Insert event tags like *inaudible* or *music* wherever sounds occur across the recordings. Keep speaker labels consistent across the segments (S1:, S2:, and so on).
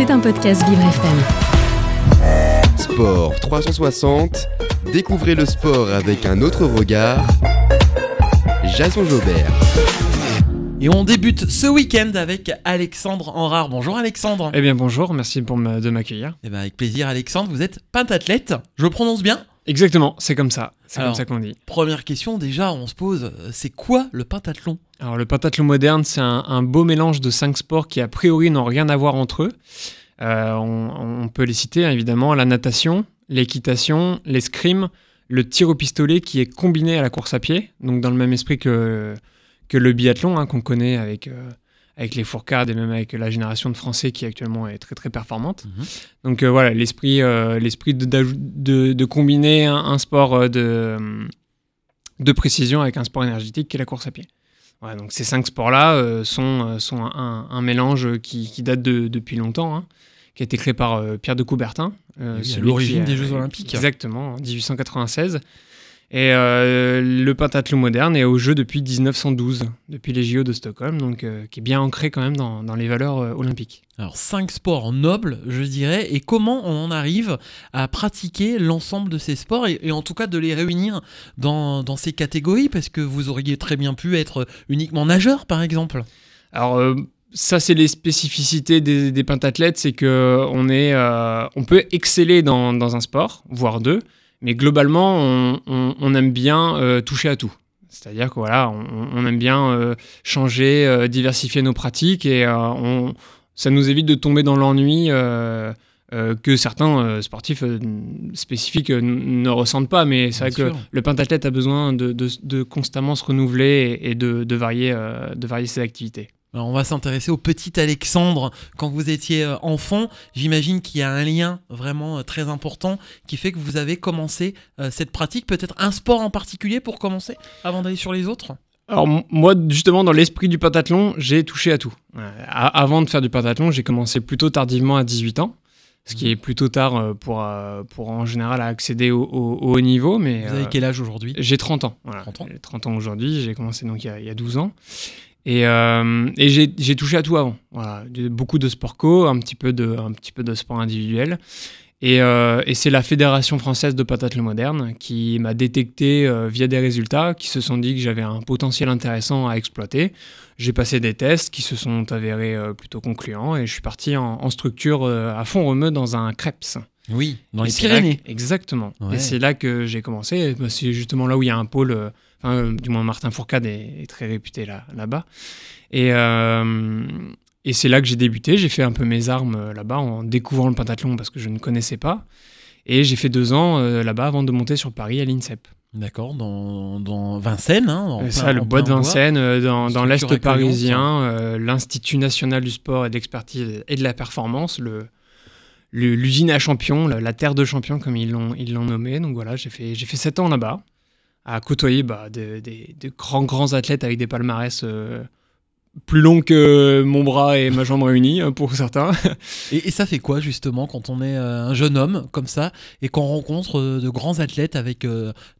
S1: C'est un podcast Vivre FM.
S2: Sport 360, découvrez le sport avec un autre regard. Jason Jobert.
S3: Et on débute ce week-end avec Alexandre Enrard. Bonjour Alexandre.
S4: Eh bien bonjour, merci pour de m'accueillir.
S3: Eh ben avec plaisir Alexandre, vous êtes pentathlète. Je prononce bien
S4: Exactement, c'est comme ça, c'est comme ça qu'on dit.
S3: Première question déjà, on se pose, euh, c'est quoi le pentathlon?
S4: Alors le pentathlon moderne, c'est un, un beau mélange de cinq sports qui a priori n'ont rien à voir entre eux. Euh, on, on peut les citer hein, évidemment, la natation, l'équitation, l'escrime, le tir au pistolet qui est combiné à la course à pied, donc dans le même esprit que, que le biathlon hein, qu'on connaît avec, euh, avec les fourcades et même avec la génération de Français qui actuellement est très très performante.
S3: Mhm.
S4: Donc euh, voilà, l'esprit euh, l'esprit de, de, de combiner un, un sport euh, de, de précision avec un sport énergétique qui est la course à pied. Donc ces cinq sports-là euh, sont, sont un, un mélange qui, qui date de- depuis longtemps, hein, qui a été créé par euh, Pierre de Coubertin. euh,
S3: Oui, l'origine des Jeux Olympiques.
S4: Exactement, en 1896. Et euh, le pentathlon moderne est au jeu depuis 1912, depuis les JO de Stockholm, donc euh, qui est bien ancré quand même dans, dans les valeurs euh, olympiques.
S3: Alors cinq sports nobles, je dirais, et comment on en arrive à pratiquer l'ensemble de ces sports et, et en tout cas de les réunir dans, dans ces catégories? Parce que vous auriez très bien pu être uniquement nageur par exemple.
S4: Alors ça, c'est les spécificités des, des pentathlètes, c'est que on est, euh, on peut exceller dans, dans un sport, voire deux, mais globalement, on, on- on aime bien euh, toucher à tout. C'est-à-dire que voilà, on, aime bien euh, changer, euh, diversifier nos pratiques et ça nous évite de tomber dans l'ennui. que certains sportifs spécifiques ne ressentent pas, mais c'est vrai que le pentathlète a besoin de, de- de constamment se renouveler et, et de, de varier, de varier ses activités.
S3: Alors, on va s'intéresser au petit Alexandre. Quand vous étiez euh, enfant, j'imagine qu'il y a un lien vraiment euh, très important qui fait que vous avez commencé euh, cette pratique. Peut-être un sport en particulier pour commencer avant d'aller sur les autres?
S4: Alors moi, justement, dans l'esprit du pentathlon, j'ai touché à tout. Avant de faire du pentathlon, j'ai commencé plutôt tardivement à 18 ans, ce qui est plutôt tard pour, pour en général accéder au, au- au haut niveau. Mais
S3: Vous avez quel âge aujourd'hui?
S4: j'ai 30 ans. Voilà.
S3: 30 ans.
S4: J'ai 30 ans aujourd'hui, j'ai commencé donc il y a, il y a 12 ans. Et, euh, et j'ai touché à tout avant. Voilà. Beaucoup de sport co, un petit peu de, un petit peu de sport individuel. Et, euh, et c'est la Fédération française de pentathlon moderne qui m'a détecté euh, via des résultats, qui se sont dit que j'avais un potentiel intéressant à exploiter. J'ai passé des tests qui se sont avérés plutôt concluants et je suis parti en, en structure à fond remeux dans un CREPS.
S3: Oui, dans les Pyrénées.
S4: exactement.
S3: Ouais.
S4: Et c'est là que j'ai commencé. Bah, C'est justement là où il y a un pôle. Euh, Enfin, du moins, Martin Fourcade est, est très réputé là, là-bas. Et, euh, et c'est là que j'ai débuté. J'ai fait un peu mes armes euh, là-bas en découvrant le pentathlon parce que je ne connaissais pas. Et j'ai fait deux ans euh, là-bas avant de monter sur Paris à l'INSEP.
S3: D'accord, dans, dans Vincennes. Hein, en plein-
S4: ça, le
S3: en
S4: bois de Vincennes, dans, dans l'Est parisien, euh, l'Institut national du sport et de l'expertise et de la performance, le, le- l'usine à champions, la, la terre de champions comme ils l'ont, ils l'ont nommé. Donc voilà, j'ai fait, j'ai fait 7 ans là-bas, à côtoyer bah, de, des- de grands, grands athlètes avec des palmarès euh, plus longs que mon bras et ma jambe réunis, euh, pour certains.
S3: Et, et ça fait quoi justement quand on est euh, un jeune homme comme ça et qu'on rencontre euh, de grands athlètes avec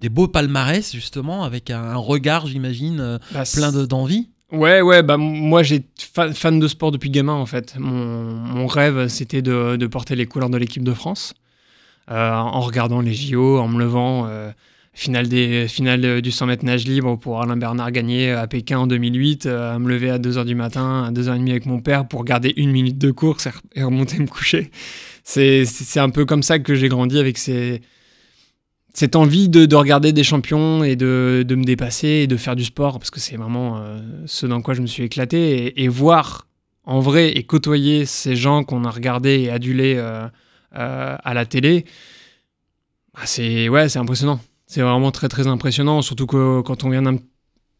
S3: des beaux palmarès justement, avec un, regard j'imagine
S4: Bah,
S3: plein de- d'envie?
S4: Ouais, ouais, bah moi j'ai fa- fan de sport depuis gamin en fait. Mon, mon rêve c'était de, de porter les couleurs de l'équipe de France euh, en regardant les JO, en me levant. euh, finale, des, finale du 100 mètres nage libre pour Alain Bernard gagner à Pékin en 2008, euh, me lever à 2h du matin, à 2h30 avec mon père pour garder une minute de course et, re- et remonter me coucher. C'est un peu comme ça que j'ai grandi avec cette envie de, de regarder des champions et de, de me dépasser et de faire du sport, parce que c'est vraiment euh, ce dans quoi je me suis éclaté, et, voir en vrai et côtoyer ces gens qu'on a regardés et adulés euh, euh, à la télé, bah, c'est ouais, c'est impressionnant. C'est vraiment très très impressionnant, surtout que quand on vient d'un...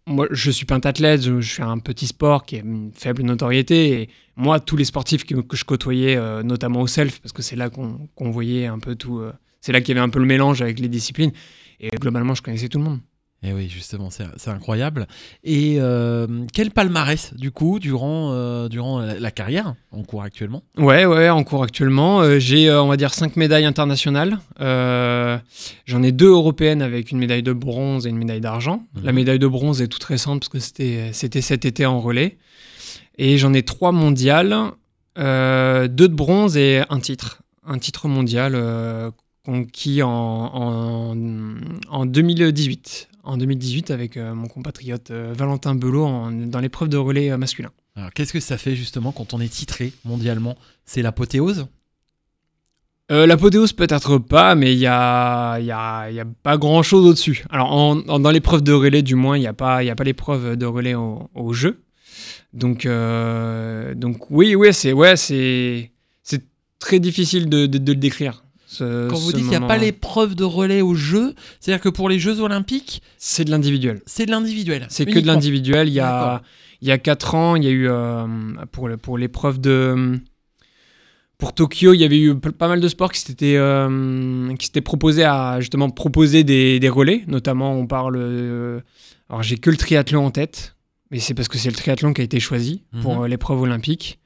S4: Moi, je suis pentathlète, je, je suis un petit sport qui a une faible notoriété, et moi, tous les sportifs que, je côtoyais, euh, notamment au self, parce que c'est là qu'on qu'on voyait un peu tout... euh, c'est là qu'il y avait un peu le mélange avec les disciplines. Et globalement, je connaissais tout le monde.
S3: Et oui, justement, c'est incroyable. Et euh, quel palmarès, du coup, durant, euh, durant la, la carrière en cours actuellement?
S4: Ouais, ouais, en cours actuellement. Euh, j'ai, on va dire, cinq médailles internationales. J'en ai deux européennes avec une médaille de bronze et une médaille d'argent.
S3: Mhm.
S4: La médaille de bronze est toute récente parce que c'était c'était cet été en relais. Et j'en ai trois mondiales. Deux de bronze et un titre. Un titre mondial conquis en, en, en 2018. En 2018 avec euh, mon compatriote euh, Valentin Belot en- dans l'épreuve de relais euh, masculin.
S3: Alors, qu'est-ce que ça fait justement quand on est titré mondialement? C'est l'apothéose?
S4: Euh, L'apothéose peut-être pas, mais il y a, y, a, il y a pas grand-chose au-dessus. Alors en- en- dans l'épreuve de relais, du moins, il n'y a pas, il y a pas l'épreuve de relais au, au jeu. Donc, euh, donc oui, oui, c'est ouais, c'est c'est très difficile de, de- de le décrire. Ce-
S3: Quand vous
S4: ce
S3: dites qu'il n'y a pas l'épreuve de relais au jeu, c'est-à-dire que pour les Jeux Olympiques,
S4: c'est de l'individuel.
S3: c'est de l'individuel.
S4: C'est que de l'individuel. Il y a il y a quatre ans, il y a eu euh, pour pour l'épreuve de pour Tokyo, il y avait eu pas mal de sports qui s'étaient euh, qui s'étaient proposés à justement proposer des, des relais. Notamment, on parle. euh, alors, j'ai que le triathlon en tête, mais c'est parce que c'est le triathlon qui a été choisi pour
S3: Mhm.
S4: euh, l'épreuve olympique.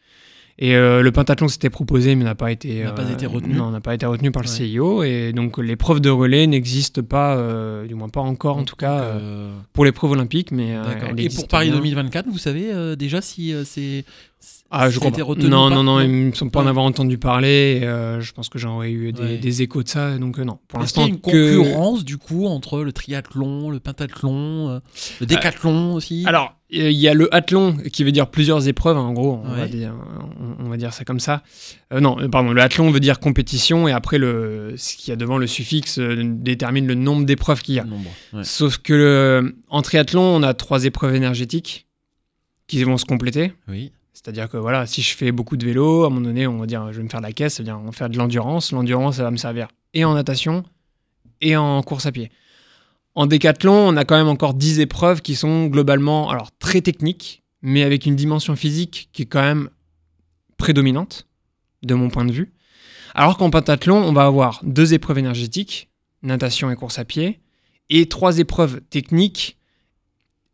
S4: Et euh, le pentathlon s'était proposé, mais n'a pas été
S3: N'a pas été retenu.
S4: Non, n'a pas été retenu par le
S3: Ouais.
S4: CIO. Et donc l'épreuve de relais n'existe pas, euh, du moins pas encore en tout cas, euh,
S3: euh,
S4: pour l'épreuve olympique. Mais euh, elle
S3: Et pour Paris
S4: bien.
S3: 2024, vous savez euh, déjà si euh, c'est.
S4: Ah, je
S3: retenu
S4: Non, non, non, ils me semblent pas en avoir entendu parler. et, euh, je pense que j'aurais eu des,
S3: Ouais.
S4: des échos de ça, donc euh, non. Pour
S3: Est-ce qu'il y
S4: l'instant,
S3: a une
S4: que-
S3: concurrence du coup entre le triathlon, le pentathlon, euh, le décathlon aussi?
S4: Alors, il y a le athlon qui veut dire plusieurs épreuves, hein, en gros, on, va, dire, on, on va dire ça comme ça. Non, pardon, le athlon veut dire compétition et après, le, ce qu'il y a devant le suffixe détermine le nombre d'épreuves qu'il y a.
S3: Nombre, ouais.
S4: Sauf que le- en triathlon, on a trois épreuves énergétiques qui vont se compléter.
S3: Oui.
S4: C'est-à-dire que voilà, si je fais beaucoup de vélo, à un moment donné, on va dire je vais me faire de la caisse, c'est-à-dire on va faire de l'endurance. L'endurance, ça va me servir et en natation et en course à pied. En décathlon, on a quand même encore 10 épreuves qui sont globalement alors très techniques, mais avec une dimension physique qui est quand même prédominante, de mon point de vue. Alors qu'en pentathlon, on va avoir deux épreuves énergétiques, natation et course à pied, et trois épreuves techniques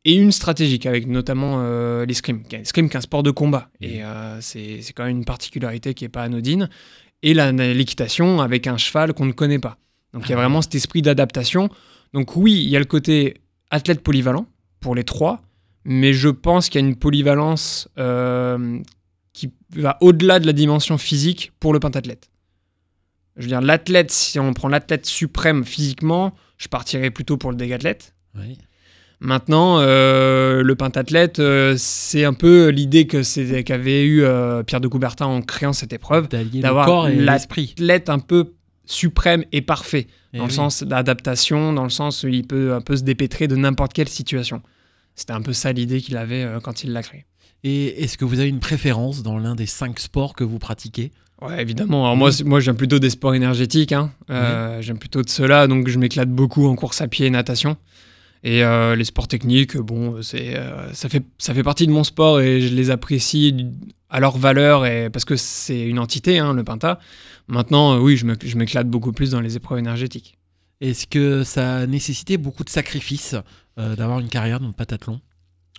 S4: et une stratégique, avec notamment euh, l'escrime. L'escrime qui est un sport de combat, et euh, c'est quand même une particularité qui n'est pas anodine. Et l'équitation avec un cheval qu'on ne connaît pas. Donc il y a vraiment cet esprit d'adaptation. Donc oui, il y a le côté athlète polyvalent pour les trois, mais je pense qu'il y a une polyvalence euh, qui va au-delà de la dimension physique pour le pentathlète. Je veux dire, l'athlète, si on prend l'athlète suprême physiquement, je partirais plutôt pour le dégathlète.
S3: Oui.
S4: Maintenant, euh, le pentathlète, euh, c'est un peu l'idée que qu'avait eu euh, Pierre de Coubertin en créant cette épreuve. D'avoir
S3: l'esprit.
S4: L'athlète un peu suprême et parfait,
S3: Eh
S4: dans le sens d'adaptation, dans le sens où il peut un peu se dépêtrer de n'importe quelle situation. C'était un peu ça l'idée qu'il avait quand il l'a créé.
S3: Et est-ce que vous avez une préférence dans l'un des cinq sports que vous pratiquez?
S4: Ouais, évidemment. Alors moi, moi, j'aime plutôt des sports énergétiques. hein. Euh, J'aime plutôt de cela, donc je m'éclate beaucoup en course à pied et natation. Et euh, les sports techniques, bon, c'est, euh, ça, fait, ça fait partie de mon sport et je les apprécie à leur valeur et, parce que c'est une entité, hein, le Pinta. Maintenant, euh, oui, je m'éclate beaucoup plus dans les épreuves énergétiques.
S3: Est-ce que ça a nécessité beaucoup de sacrifices d'avoir une carrière dans le pentathlon?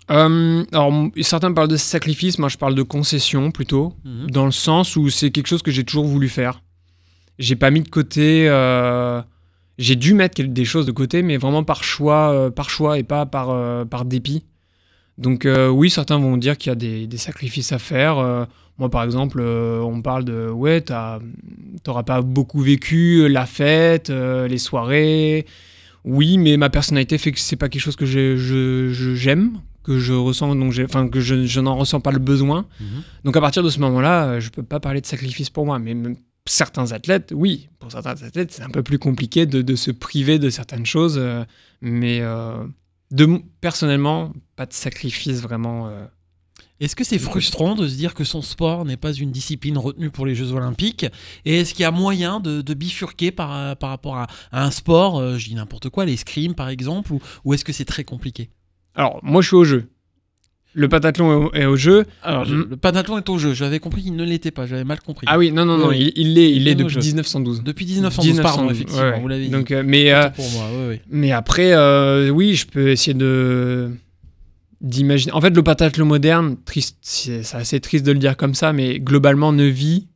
S4: Alors, certains parlent de sacrifice, moi je parle de concession plutôt.
S3: Mhm.
S4: dans le sens où c'est quelque chose que j'ai toujours voulu faire. J'ai pas mis de côté. J'ai dû mettre des choses de côté, mais vraiment par choix, euh, par choix et pas par, euh, par dépit. Donc euh, oui, certains vont dire qu'il y a des, des sacrifices à faire. Moi, par exemple, on parle de ouais, t'auras pas beaucoup vécu la fête, les soirées. Oui, mais ma personnalité fait que c'est pas quelque chose que je- je- je- j'aime, que je ressens, donc enfin que je, je n'en ressens pas le besoin.
S3: Mhm.
S4: Donc à partir de ce moment-là, je peux pas parler de sacrifice pour moi, mais certains athlètes, oui, pour certains athlètes, c'est un peu plus compliqué de, de se priver de certaines choses, euh, mais euh, de, personnellement, pas de sacrifice vraiment. euh.
S3: Est-ce que c'est frustrant de se dire que son sport n'est pas une discipline retenue pour les Jeux Olympiques? Et est-ce qu'il y a moyen de, de bifurquer par, par rapport à, à un sport, je dis n'importe quoi, l'escrime par exemple, ou, ou est-ce que c'est très compliqué?
S4: Alors moi, je suis au jeu. Le pentathlon est au, est au jeu.
S3: Alors, je-
S4: Mm.
S3: le pentathlon est au jeu, j'avais compris qu'il ne l'était pas, j'avais mal compris.
S4: Ah oui, non, non, non,
S3: Oui,
S4: il il l'est, il est
S3: au
S4: depuis
S3: jeu.
S4: 1912.
S3: Depuis 1912, pardon, effectivement,
S4: ouais, ouais.
S3: vous l'avez dit.
S4: Donc, euh, mais, euh,
S3: pour moi, ouais.
S4: Mais après, euh, oui, je peux essayer de d'imaginer. En fait, le pentathlon moderne, triste, c'est assez triste de le dire comme ça, mais globalement ne vit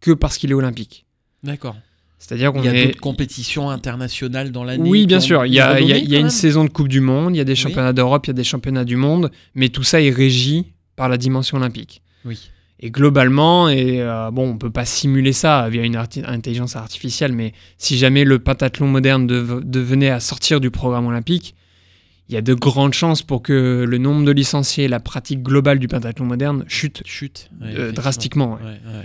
S4: que parce qu'il est olympique.
S3: D'accord.
S4: C'est-à-dire qu'on
S3: Il y a
S4: est.
S3: d'autres compétitions internationales dans l'année
S4: Oui, bien sûr. Il y a,
S3: une
S4: il y a-
S3: renommée,
S4: il y a
S3: quand
S4: une
S3: même
S4: saison de Coupe du Monde, il y a des championnats d'Europe, il y a des championnats du monde, mais tout ça est régi par la dimension olympique.
S3: Oui.
S4: Et globalement, et euh, bon, on peut pas simuler ça via une arti- intelligence artificielle, mais si jamais le pentathlon moderne dev- devenait à sortir du programme olympique, il y a de grandes chances pour que le nombre de licenciés et la pratique globale du pentathlon moderne chute,
S3: Chute. Ouais,
S4: euh, drastiquement, ouais.
S3: Ouais, ouais.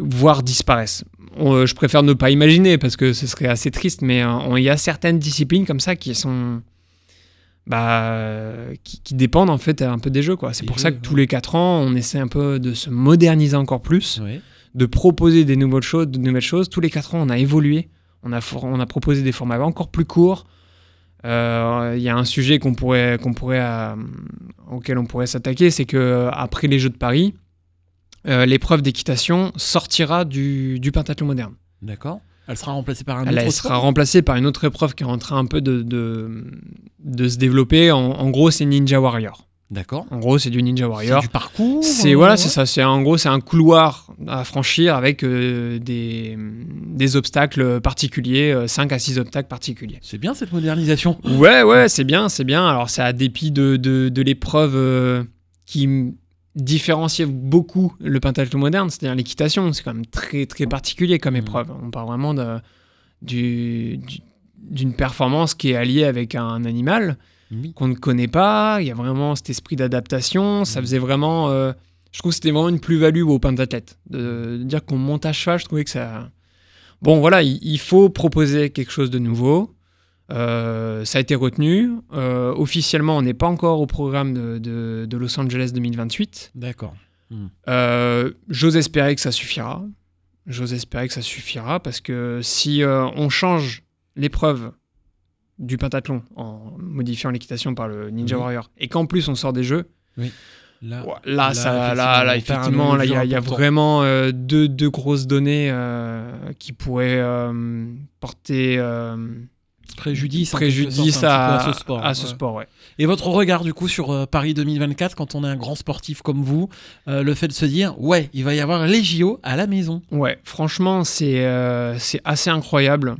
S4: Voire disparaissent. On- euh, je préfère ne pas imaginer parce que ce serait assez triste, mais euh, on- il y a certaines disciplines comme ça qui sont. Bah, qui, qui dépendent en fait un peu des jeux. quoi. C'est pour
S3: jeux,
S4: ça que tous les 4 ans, on essaie un peu de se moderniser encore plus
S3: Ouais.
S4: de proposer des nouvelles choses, de nouvelles choses. Tous les quatre ans, on a évolué. On a, on a proposé des formats encore plus courts. Euh, Il y a un sujet qu'on pourrait, qu'on pourrait, euh, auquel on pourrait s'attaquer, c'est que après les Jeux de Paris, euh, l'épreuve d'équitation sortira du, du pentathlon moderne.
S3: D'accord. Elle sera remplacée par un
S4: Elle,
S3: autre
S4: elle sera remplacée par une autre épreuve qui est en train un peu de, de, de se développer. En, en gros, c'est Ninja Warrior.
S3: D'accord.
S4: En gros, c'est du Ninja
S3: C'est
S4: Warrior.
S3: du parcours.
S4: C'est
S3: euh,
S4: voilà,
S3: ouais.
S4: c'est ça. C'est en gros, c'est un couloir à franchir avec euh, des, des obstacles particuliers, 5 à 6 obstacles particuliers.
S3: C'est bien cette modernisation.
S4: Ouais, ouais, c'est bien, c'est bien. Alors, c'est à dépit de, de, de l'épreuve euh, qui différenciait beaucoup le pentathlon moderne, c'est-à-dire l'équitation. C'est quand même très, très particulier comme épreuve. On parle vraiment de, du- du- d'une performance qui est alliée avec un animal
S3: Oui.
S4: qu'on ne connaît pas. Il y a vraiment cet esprit d'adaptation. Ça faisait vraiment. euh, je trouve que c'était vraiment une plus-value au pentathlète. De, de dire qu'on monte à cheval, je trouvais que ça. Bon, voilà, il, il faut proposer quelque chose de nouveau. Euh, ça a été retenu. Euh, officiellement, on n'est pas encore au programme de, de- de Los Angeles 2028.
S3: D'accord.
S4: Euh, J'ose espérer que ça suffira. J'ose espérer que ça suffira parce que si on change l'épreuve du pentathlon en modifiant l'équitation par le Ninja. Warrior et qu'en plus on sort des jeux,
S3: Là,
S4: ouais, là, ça, là, là, effectivement, là, il y, a- y vraiment euh, deux, deux grosses données euh, qui pourraient euh, porter
S3: préjudice, sorte,
S4: à,
S3: ce sport.
S4: à ce
S3: ouais.
S4: sport, ouais.
S3: Et votre regard du coup sur euh, Paris 2024 quand on est un grand sportif comme vous, euh, le fait de se dire ouais, il va y avoir les JO à la maison.
S4: Ouais, franchement, c'est euh, c'est assez incroyable.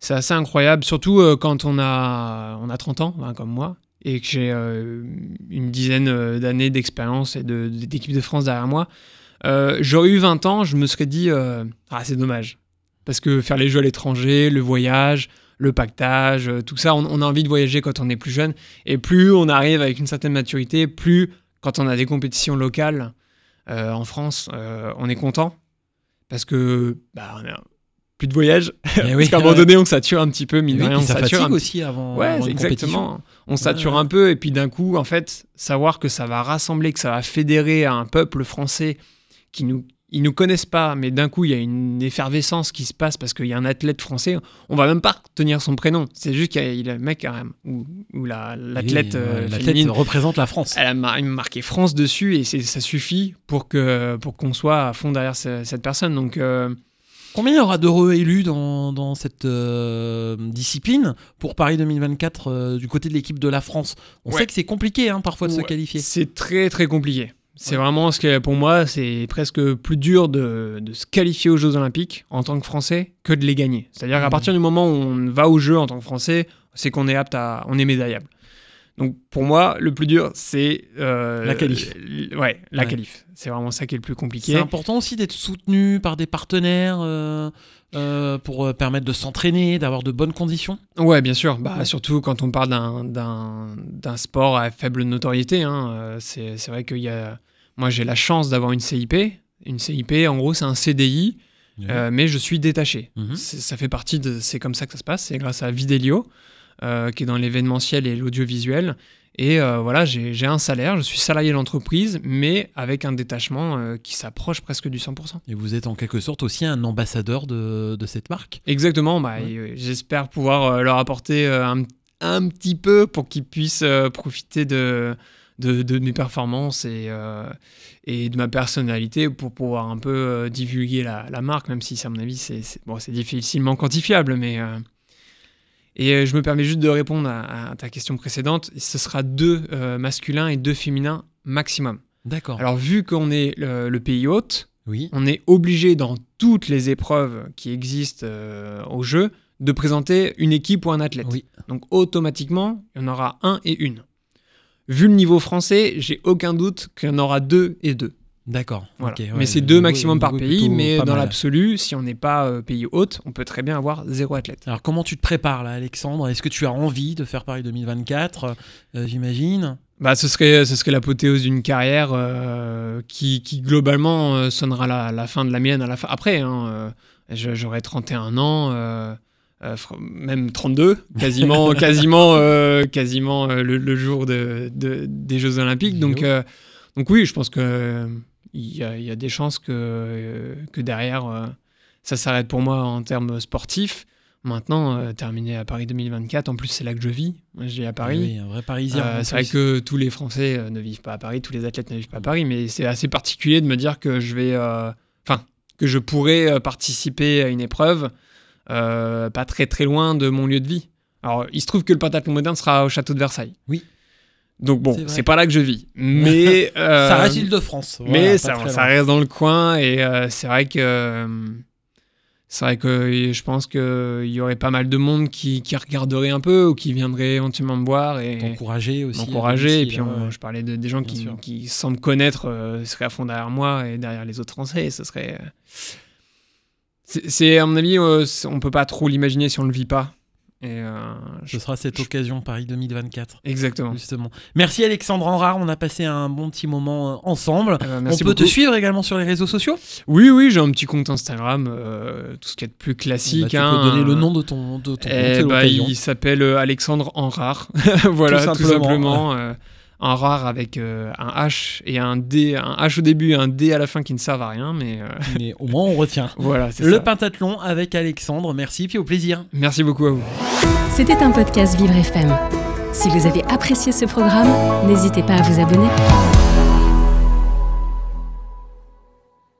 S4: C'est assez incroyable, surtout quand on a, on a 30 ans, hein, comme moi, et que j'ai une dizaine d'années d'expérience et de- d'équipe de France derrière moi. J'aurais eu 20 ans, je me serais dit, ah, c'est dommage. Parce que faire les jeux à l'étranger, le voyage, le pactage, euh, tout ça, on, on a envie de voyager quand on est plus jeune. Et plus on arrive avec une certaine maturité, plus quand on a des compétitions locales euh, en France, euh, on est content. Parce que bah, on a plus de voyage.
S3: Eh oui, *laughs*
S4: Parce qu'à un moment donné, on sature un petit peu, mine
S3: Oui,
S4: rien, on
S3: ça
S4: sature.
S3: fatigue
S4: un
S3: aussi avant.
S4: Ouais,
S3: avant
S4: exactement. On sature
S3: Ouais.
S4: un peu et puis d'un coup, en fait, savoir que ça va rassembler, que ça va fédérer un peuple français qui nous ils nous connaissent pas, mais d'un coup il y a une effervescence qui se passe parce qu'il y a un athlète français. On va même pas retenir son prénom. C'est juste qu'il y a, le mec hein, ou, ou la- l'athlète
S3: Oui,
S4: euh,
S3: l'athlète représente la France.
S4: Elle a mar- marqué France dessus et ça suffit pour que pour qu'on soit à fond derrière ce- cette personne. Donc euh,
S3: Combien il y aura d'heureux élus dans, dans cette euh, discipline pour Paris 2024 euh, du côté de l'équipe de la France? On
S4: Ouais.
S3: sait que c'est compliqué hein, parfois de se qualifier.
S4: C'est très très compliqué. C'est
S3: Ouais.
S4: vraiment ce que pour moi c'est presque plus dur de, de se qualifier aux Jeux Olympiques en tant que Français que de les gagner. C'est-à-dire qu'à
S3: Mhm.
S4: partir du moment où on va aux Jeux en tant que Français, c'est qu'on est apte à, on est médaillable. Donc pour moi le plus dur c'est euh,
S3: La qualif.
S4: ouais la
S3: Ouais.
S4: qualif. C'est vraiment ça qui est le plus
S3: C'est
S4: compliqué.
S3: important aussi d'être soutenu par des partenaires euh, euh, pour euh, permettre de s'entraîner, d'avoir de bonnes conditions.
S4: Ouais, bien sûr. Bah. Surtout quand on parle d'un- sport à faible notoriété. hein, euh, C'est c'est vrai qu'il y a. Moi, j'ai la chance d'avoir une CIP. Une CIP, en gros, c'est un CDI, euh, mais je suis détaché.
S3: Mhm.
S4: C'est- Ça fait partie de. C'est comme ça que ça se passe. C'est grâce à Videlio, euh, qui est dans l'événementiel et l'audiovisuel. Et euh, voilà, j'ai un salaire, je suis salarié de l'entreprise, mais avec un détachement euh, qui s'approche presque du 100%.
S3: Et vous êtes en quelque sorte aussi un ambassadeur de, de cette marque?
S4: Exactement, bah,
S3: Ouais.
S4: j'espère pouvoir euh, leur apporter un, un petit peu pour qu'ils puissent profiter de, de, de mes performances et, euh, et de ma personnalité pour pouvoir un peu euh, divulguer la, la marque, même si, à mon avis, c'est bon, difficilement quantifiable. Mais, euh, et euh, je me permets juste de répondre à, à ta question précédente. Ce sera deux euh, masculins et deux féminins maximum.
S3: D'accord.
S4: Alors, vu qu'on est le, le pays hôte,
S3: oui.
S4: on est obligé dans toutes les épreuves qui existent euh, au jeu de présenter une équipe ou un athlète.
S3: Oui.
S4: Donc automatiquement, il y en aura un et une. Vu le niveau français, j'ai aucun doute qu'il y en aura deux et deux.
S3: D'accord.
S4: Voilà.
S3: ok, ouais,
S4: mais c'est deux maximum par
S3: niveau
S4: pays, mais dans l'absolu, si on n'est pas euh, pays hôte, on peut très bien avoir zéro athlète.
S3: Alors comment tu te prépares là, Alexandre? Est-ce que tu as envie de faire Paris 2024 euh, J'imagine.
S4: Bah, ce serait, ce serait l'apothéose d'une carrière euh, qui, qui, globalement sonnera la, la fin de la mienne à la fin. Après, hein, j'aurai 31 ans, euh, même 32, quasiment, *laughs* quasiment, euh, quasiment euh, le, le jour de, de- des Jeux Olympiques. Donc, donc oui, je pense que euh, il y, a, il y a des chances que, euh, que derrière, euh, ça s'arrête pour moi en termes sportifs. Maintenant, euh, terminer à Paris 2024, en plus c'est là que je vis. Moi, je vis à Paris.
S3: Oui, un vrai Parisien.
S4: Euh,
S3: en
S4: c'est vrai que tous les Français ne vivent pas à Paris, tous les athlètes ne vivent pas à Paris, mais c'est assez particulier de me dire que je vais, euh, enfin, que je pourrais participer à une épreuve pas très très loin de mon lieu de vie. Alors, il se trouve que le pentathlon moderne sera au château de Versailles.
S3: Oui.
S4: Donc bon,
S3: C'est
S4: pas là que je vis, mais *laughs* euh,
S3: Ça reste Île-de-France.
S4: mais
S3: voilà,
S4: ça, reste dans le coin et euh, c'est vrai que euh, c'est vrai que je pense qu'il y aurait pas mal de monde qui, qui regarderait un peu ou qui viendrait éventuellement me voir et
S3: T'encourager aussi.
S4: m'encourager.
S3: à
S4: Et puis
S3: domicile,
S4: on-
S3: ouais.
S4: je parlais de, des gens qui, qui, sans me connaître, euh, seraient à fond derrière moi et derrière les autres Français. Et ce serait. euh, C'est, à mon avis, euh, on peut pas trop l'imaginer si on le vit pas. Et euh, je-
S3: Ce sera cette occasion Paris 2024.
S4: Exactement.
S3: Justement. Merci Alexandre Enrard, on a passé un bon petit moment euh, ensemble.
S4: Euh,
S3: On peut te suivre également sur les réseaux sociaux?
S4: Oui, oui, j'ai un petit compte Instagram, euh, tout ce qui est de plus classique.
S3: Bah, Tu
S4: hein,
S3: peux donner le nom de ton, de ton compte,
S4: Eh
S3: c'est
S4: bah, il s'appelle Alexandre Enrard. *laughs* voilà,
S3: Tout
S4: tout simplement. Euh, Enrard avec euh, un H et un D, un H au début et un D à la fin qui ne servent à rien, mais euh, *laughs*
S3: Mais au moins on retient.
S4: voilà, c'est
S3: Le
S4: ça.
S3: pentathlon avec Alexandre, merci, puis au plaisir.
S4: Merci beaucoup à vous.
S1: C'était un podcast Vivre FM. Si vous avez apprécié ce programme, n'hésitez pas à vous abonner.